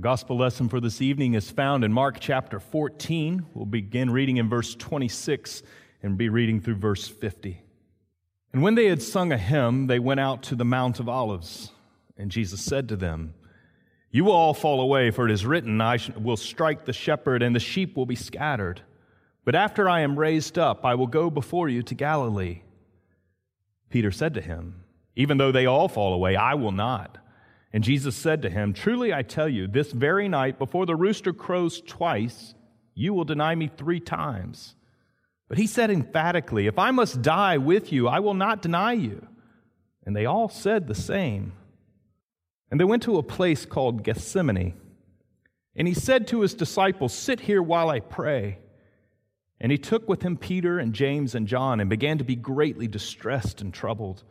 Gospel lesson for this evening is found in Mark chapter 14. We'll begin reading in verse 26 and be reading through verse 50. And when they had sung a hymn, they went out to the Mount of Olives. And Jesus said to them, You will all fall away, for it is written, I will strike the shepherd, and the sheep will be scattered. But after I am raised up, I will go before you to Galilee. Peter said to him, Even though they all fall away, I will not. And Jesus said to him, Truly I tell you, this very night, before the rooster crows twice, you will deny me three times. But he said emphatically, If I must die with you, I will not deny you. And they all said the same. And they went to a place called Gethsemane. And he said to his disciples, Sit here while I pray. And he took with him Peter and James and John and began to be greatly distressed and troubled.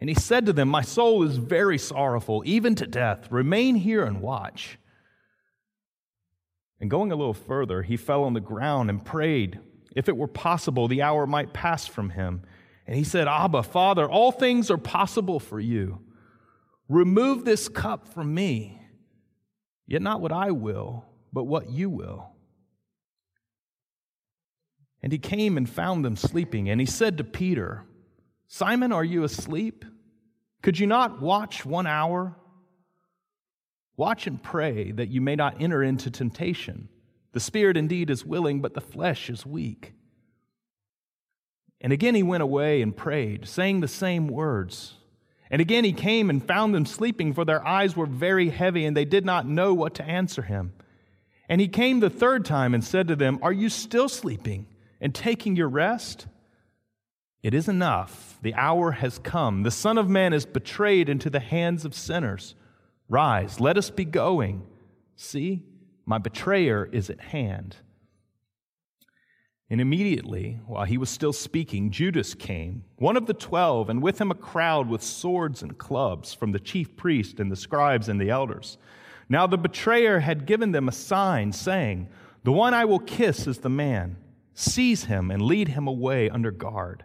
And he said to them, My soul is very sorrowful, even to death. Remain here and watch. And going a little further, he fell on the ground and prayed, if it were possible, the hour might pass from him. And he said, Abba, Father, all things are possible for you. Remove this cup from me, yet not what I will, but what you will. And he came and found them sleeping, and he said to Peter, Simon, are you asleep? Could you not watch one hour? Watch and pray that you may not enter into temptation. The spirit indeed is willing, but the flesh is weak. And again he went away and prayed, saying the same words. And again he came and found them sleeping, for their eyes were very heavy, and they did not know what to answer him. And he came the third time and said to them, Are you still sleeping and taking your rest? It is enough. The hour has come. The Son of Man is betrayed into the hands of sinners. Rise, let us be going. See, my betrayer is at hand. And immediately, while he was still speaking, Judas came, one of the twelve, and with him a crowd with swords and clubs from the chief priest and the scribes and the elders. Now the betrayer had given them a sign, saying, The one I will kiss is the man. Seize him and lead him away under guard.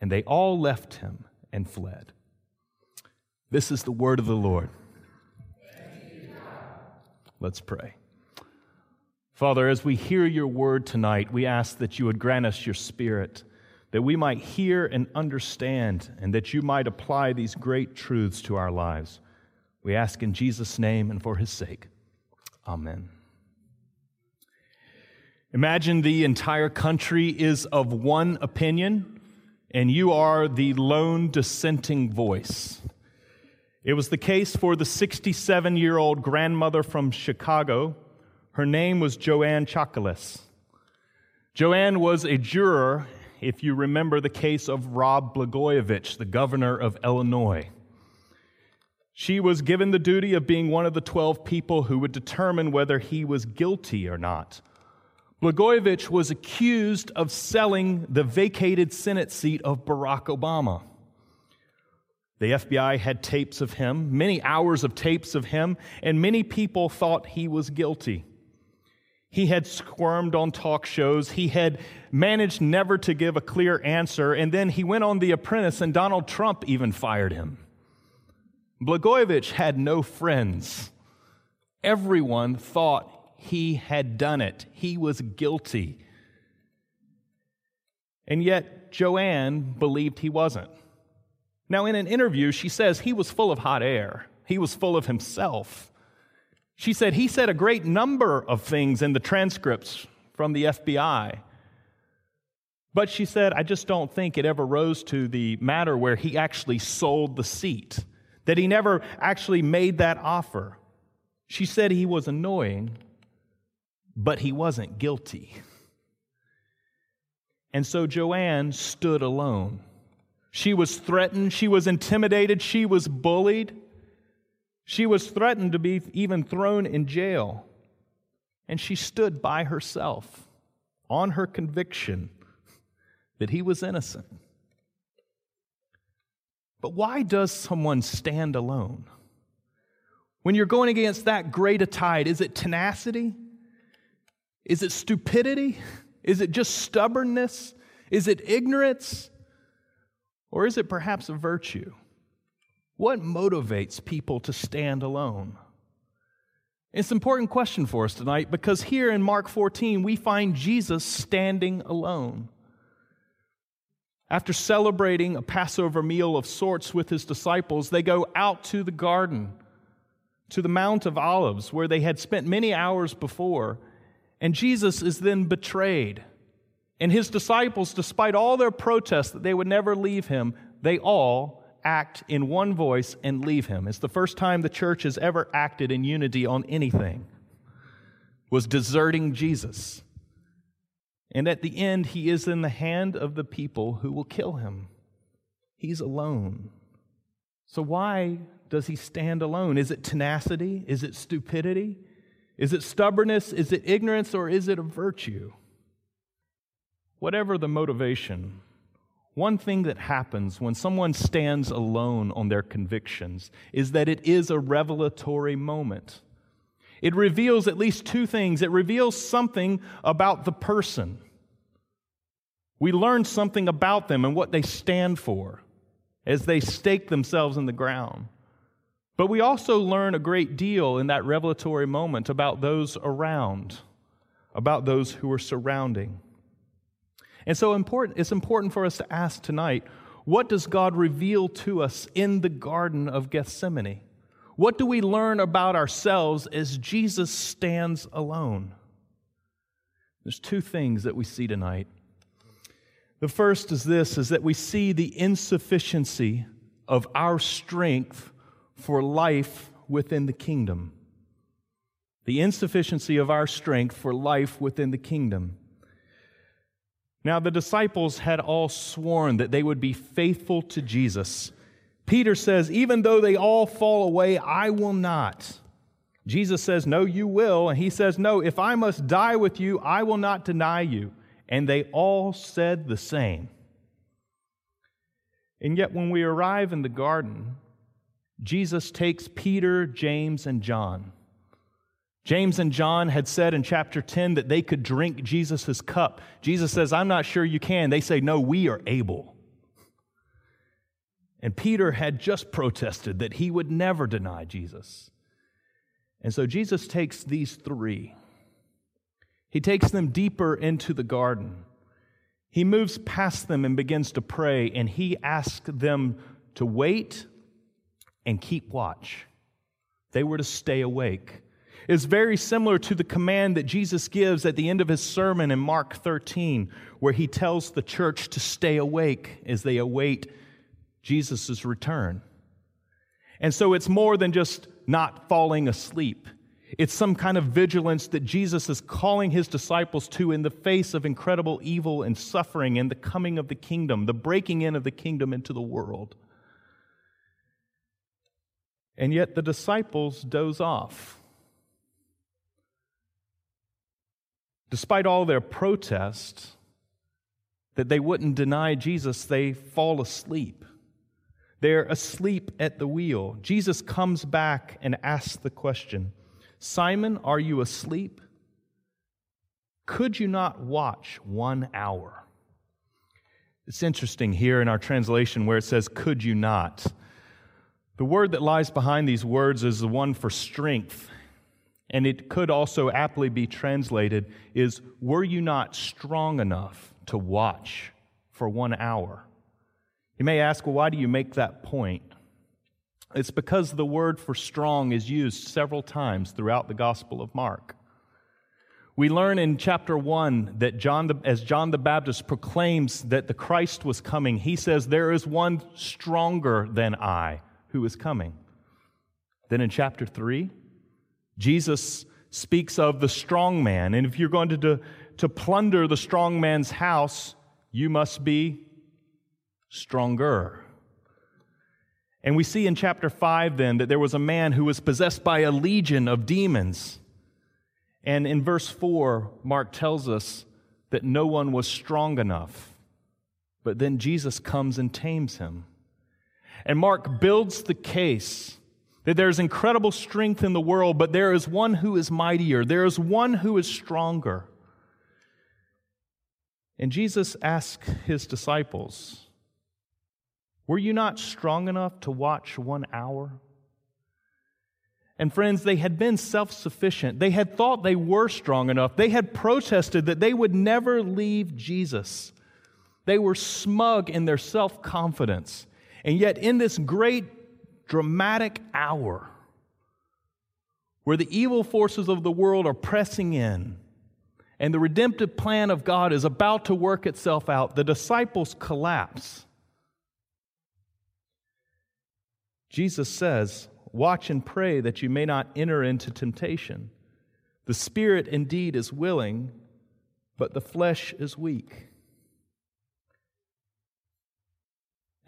And they all left him and fled. This is the word of the Lord. Let's pray. Father, as we hear your word tonight, we ask that you would grant us your spirit, that we might hear and understand, and that you might apply these great truths to our lives. We ask in Jesus' name and for his sake. Amen. Imagine the entire country is of one opinion and you are the lone dissenting voice. It was the case for the 67 year old grandmother from Chicago. Her name was Joanne Chiakulas. Joanne was a juror, if you remember the case of Rod Blagojevich, the governor of Illinois. She was given the duty of being one of the 12 people who would determine whether he was guilty or not. Blagojevich was accused of selling the vacated Senate seat of Barack Obama. The FBI had tapes of him, many hours of tapes of him, and many people thought he was guilty. He had squirmed on talk shows. He had managed never to give a clear answer. And then he went on The Apprentice, and Donald Trump even fired him. Blagojevich had no friends. Everyone thought he had done it, he was guilty. And yet, Joanne believed he wasn't. Now, in an interview, she says he was full of hot air, he was full of himself. She said he said a great number of things in the transcripts from the FBI. But she said, I just don't think it ever rose to the matter where he actually sold the seat, that he never actually made that offer. She said he was annoying, but he wasn't guilty. And so Joanne stood alone. She was threatened, she was intimidated, she was bullied. She was threatened to be even thrown in jail. And she stood by herself on her conviction that he was innocent. But why does someone stand alone? When you're going against that great a tide, is it tenacity? Is it stupidity? Is it just stubbornness? Is it ignorance? Or is it perhaps a virtue? What motivates people to stand alone? It's an important question for us tonight because here in Mark 14, we find Jesus standing alone. After celebrating a Passover meal of sorts with his disciples, they go out to the garden, to the Mount of Olives, where they had spent many hours before. And Jesus is then betrayed. And his disciples, despite all their protests that they would never leave him, they all act in one voice and leave him. It's the first time the church has ever acted in unity on anything. Was deserting Jesus. And at the end, he is in the hand of the people who will kill him. He's alone. So, why does he stand alone? Is it tenacity? Is it stupidity? Is it stubbornness? Is it ignorance? Or is it a virtue? Whatever the motivation, one thing that happens when someone stands alone on their convictions is that it is a revelatory moment. It reveals at least two things. It reveals something about the person. We learn something about them and what they stand for as they stake themselves in the ground. But we also learn a great deal in that revelatory moment about those around, about those who are surrounding. And so important, it's important for us to ask tonight what does God reveal to us in the Garden of Gethsemane? What do we learn about ourselves as Jesus stands alone? There's two things that we see tonight. The first is this is that we see the insufficiency of our strength for life within the kingdom. The insufficiency of our strength for life within the kingdom. Now, the disciples had all sworn that they would be faithful to Jesus Peter says, Even though they all fall away, I will not. Jesus says, No, you will. And he says, No, if I must die with you, I will not deny you. And they all said the same. And yet, when we arrive in the garden, Jesus takes Peter, James, and John. James and John had said in chapter 10 that they could drink Jesus' cup. Jesus says, I'm not sure you can. They say, No, we are able. And Peter had just protested that he would never deny Jesus. And so Jesus takes these three, he takes them deeper into the garden. He moves past them and begins to pray, and he asks them to wait and keep watch. They were to stay awake. It's very similar to the command that Jesus gives at the end of his sermon in Mark 13, where he tells the church to stay awake as they await Jesus' return. And so it's more than just not falling asleep. It's some kind of vigilance that Jesus is calling his disciples to in the face of incredible evil and suffering and the coming of the kingdom, the breaking in of the kingdom into the world. And yet the disciples doze off. Despite all their protest that they wouldn't deny Jesus, they fall asleep. They're asleep at the wheel. Jesus comes back and asks the question Simon, are you asleep? Could you not watch one hour? It's interesting here in our translation where it says, Could you not? The word that lies behind these words is the one for strength. And it could also aptly be translated is, Were you not strong enough to watch for one hour? You may ask, well, why do you make that point? It's because the word for strong is used several times throughout the Gospel of Mark. We learn in chapter 1 that John the, as John the Baptist proclaims that the Christ was coming, he says, There is one stronger than I who is coming. Then in chapter 3, Jesus speaks of the strong man. And if you're going to, to, to plunder the strong man's house, you must be stronger. And we see in chapter 5 then that there was a man who was possessed by a legion of demons. And in verse 4, Mark tells us that no one was strong enough. But then Jesus comes and tames him. And Mark builds the case that there's incredible strength in the world, but there is one who is mightier, there is one who is stronger. And Jesus asked his disciples, Were you not strong enough to watch one hour? And friends, they had been self sufficient. They had thought they were strong enough. They had protested that they would never leave Jesus. They were smug in their self confidence. And yet, in this great dramatic hour where the evil forces of the world are pressing in and the redemptive plan of God is about to work itself out, the disciples collapse. Jesus says, Watch and pray that you may not enter into temptation. The spirit indeed is willing, but the flesh is weak.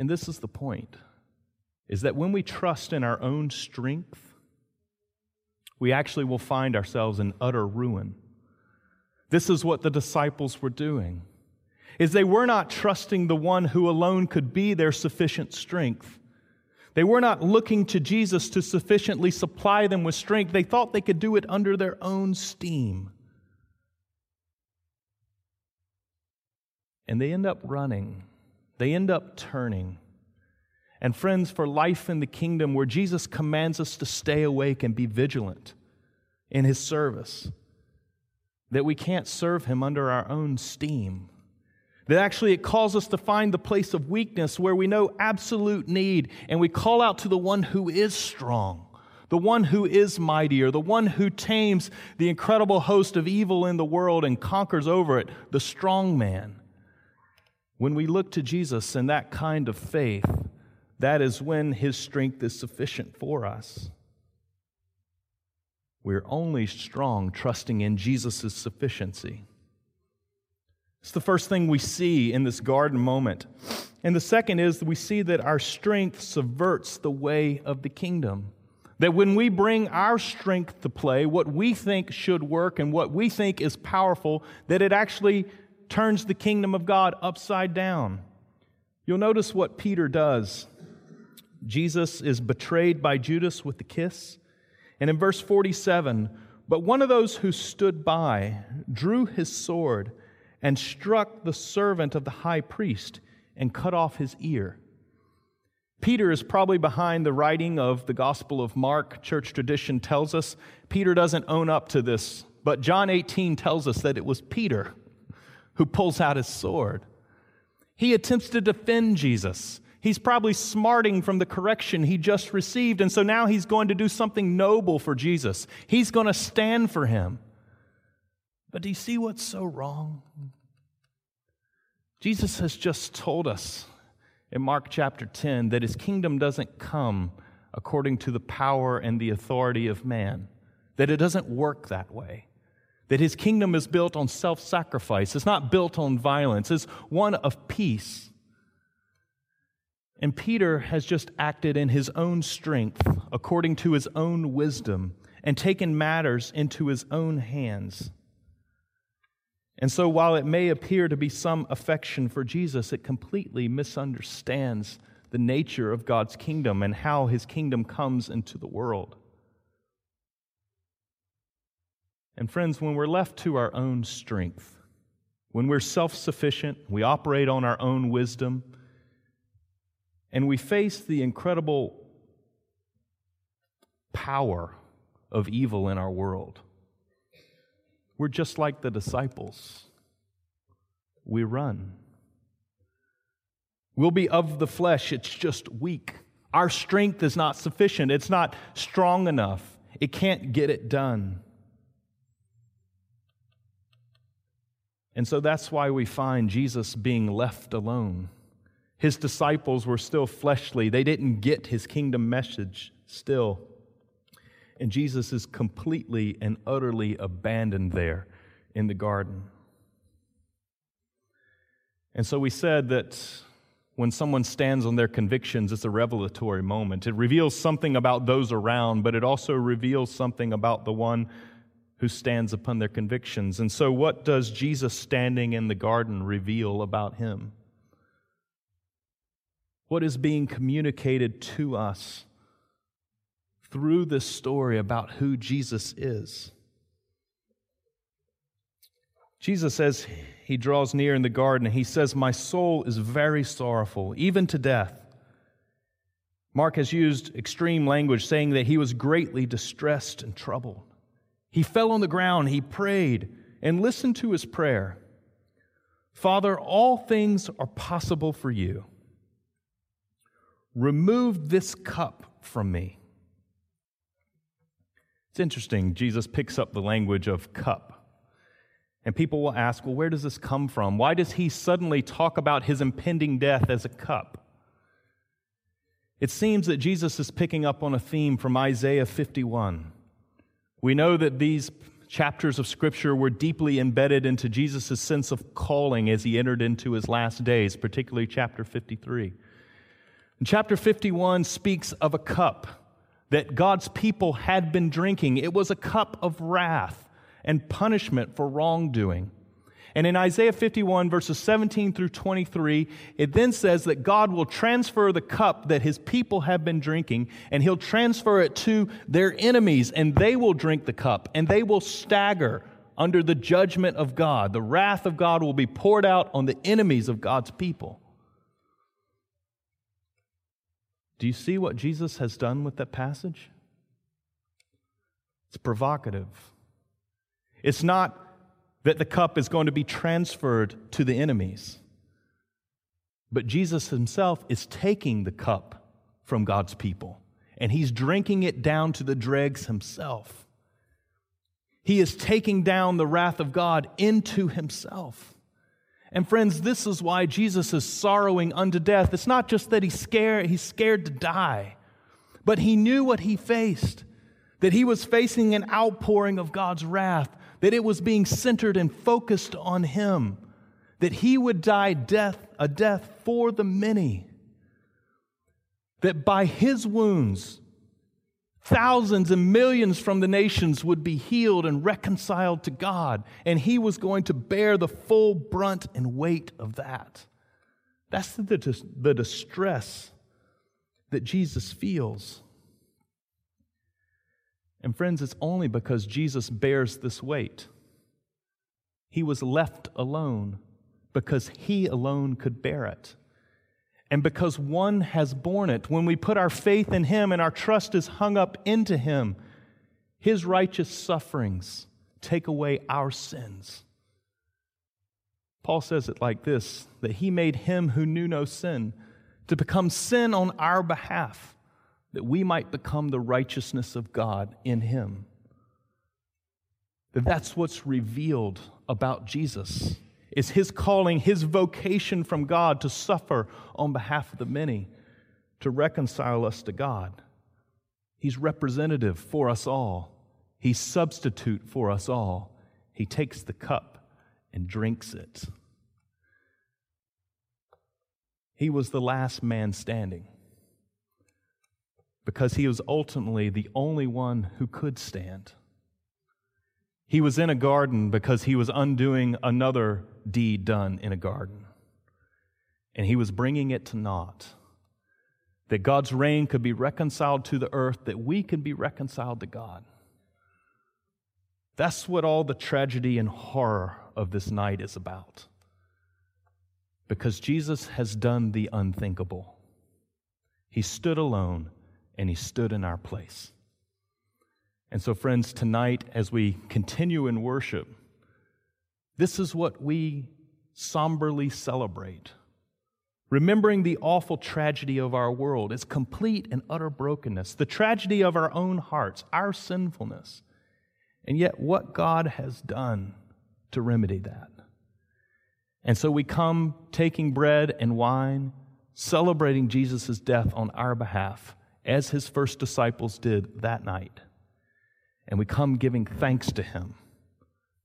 And this is the point is that when we trust in our own strength, we actually will find ourselves in utter ruin. This is what the disciples were doing. Is they were not trusting the one who alone could be their sufficient strength. They were not looking to Jesus to sufficiently supply them with strength. They thought they could do it under their own steam. And they end up running. They end up turning. And friends, for life in the kingdom where Jesus commands us to stay awake and be vigilant in his service, that we can't serve him under our own steam. That actually it calls us to find the place of weakness where we know absolute need and we call out to the one who is strong, the one who is mightier, the one who tames the incredible host of evil in the world and conquers over it, the strong man. When we look to Jesus in that kind of faith, that is when his strength is sufficient for us. We're only strong trusting in Jesus' sufficiency. It's the first thing we see in this garden moment. And the second is we see that our strength subverts the way of the kingdom. That when we bring our strength to play, what we think should work and what we think is powerful, that it actually turns the kingdom of God upside down. You'll notice what Peter does Jesus is betrayed by Judas with the kiss. And in verse 47, but one of those who stood by drew his sword and struck the servant of the high priest and cut off his ear. Peter is probably behind the writing of the Gospel of Mark. Church tradition tells us Peter doesn't own up to this, but John 18 tells us that it was Peter who pulls out his sword. He attempts to defend Jesus. He's probably smarting from the correction he just received, and so now he's going to do something noble for Jesus. He's going to stand for him. But do you see what's so wrong? Jesus has just told us in Mark chapter 10 that his kingdom doesn't come according to the power and the authority of man, that it doesn't work that way. That his kingdom is built on self sacrifice. It's not built on violence. It's one of peace and Peter has just acted in his own strength, according to his own wisdom, and taken matters into his own hands. And so, while it may appear to be some affection for Jesus, it completely misunderstands the nature of God's kingdom and how his kingdom comes into the world. And, friends, when we're left to our own strength, when we're self sufficient, we operate on our own wisdom, and we face the incredible power of evil in our world. We're just like the disciples. We run. We'll be of the flesh, it's just weak. Our strength is not sufficient, it's not strong enough, it can't get it done. And so that's why we find Jesus being left alone. His disciples were still fleshly, they didn't get his kingdom message still. And Jesus is completely and utterly abandoned there in the garden. And so we said that when someone stands on their convictions, it's a revelatory moment. It reveals something about those around, but it also reveals something about the one who stands upon their convictions. And so, what does Jesus standing in the garden reveal about him? What is being communicated to us through this story about who Jesus is? Jesus says he draws near in the garden, he says, My soul is very sorrowful, even to death. Mark has used extreme language, saying that he was greatly distressed and troubled. He fell on the ground, he prayed, and listened to his prayer Father, all things are possible for you. Remove this cup from me. It's interesting, Jesus picks up the language of cup. And people will ask, well, where does this come from? Why does he suddenly talk about his impending death as a cup? It seems that Jesus is picking up on a theme from Isaiah 51. We know that these chapters of Scripture were deeply embedded into Jesus' sense of calling as he entered into his last days, particularly chapter 53. And chapter 51 speaks of a cup that God's people had been drinking. It was a cup of wrath and punishment for wrongdoing. And in Isaiah 51, verses 17 through 23, it then says that God will transfer the cup that his people have been drinking, and he'll transfer it to their enemies, and they will drink the cup, and they will stagger under the judgment of God. The wrath of God will be poured out on the enemies of God's people. Do you see what Jesus has done with that passage? It's provocative. It's not that the cup is going to be transferred to the enemies. But Jesus himself is taking the cup from God's people, and he's drinking it down to the dregs himself. He is taking down the wrath of God into himself. And friends, this is why Jesus is sorrowing unto death. It's not just that he's scared, he's scared to die, but he knew what he faced, that he was facing an outpouring of God's wrath that it was being centered and focused on him, that he would die death, a death for the many, that by his wounds, thousands and millions from the nations would be healed and reconciled to God, and he was going to bear the full brunt and weight of that. That's the, the distress that Jesus feels. And friends, it's only because Jesus bears this weight. He was left alone because he alone could bear it. And because one has borne it, when we put our faith in him and our trust is hung up into him, his righteous sufferings take away our sins. Paul says it like this that he made him who knew no sin to become sin on our behalf that we might become the righteousness of God in him. That that's what's revealed about Jesus is his calling, his vocation from God to suffer on behalf of the many, to reconcile us to God. He's representative for us all. He's substitute for us all. He takes the cup and drinks it. He was the last man standing because he was ultimately the only one who could stand. He was in a garden because he was undoing another deed done in a garden. And he was bringing it to naught. That God's reign could be reconciled to the earth, that we could be reconciled to God. That's what all the tragedy and horror of this night is about. Because Jesus has done the unthinkable. He stood alone and he stood in our place. And so, friends, tonight, as we continue in worship, this is what we somberly celebrate. Remembering the awful tragedy of our world, its complete and utter brokenness, the tragedy of our own hearts, our sinfulness, and yet what God has done to remedy that. And so we come taking bread and wine, celebrating Jesus' death on our behalf as his first disciples did that night. And we come giving thanks to him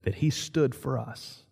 that he stood for us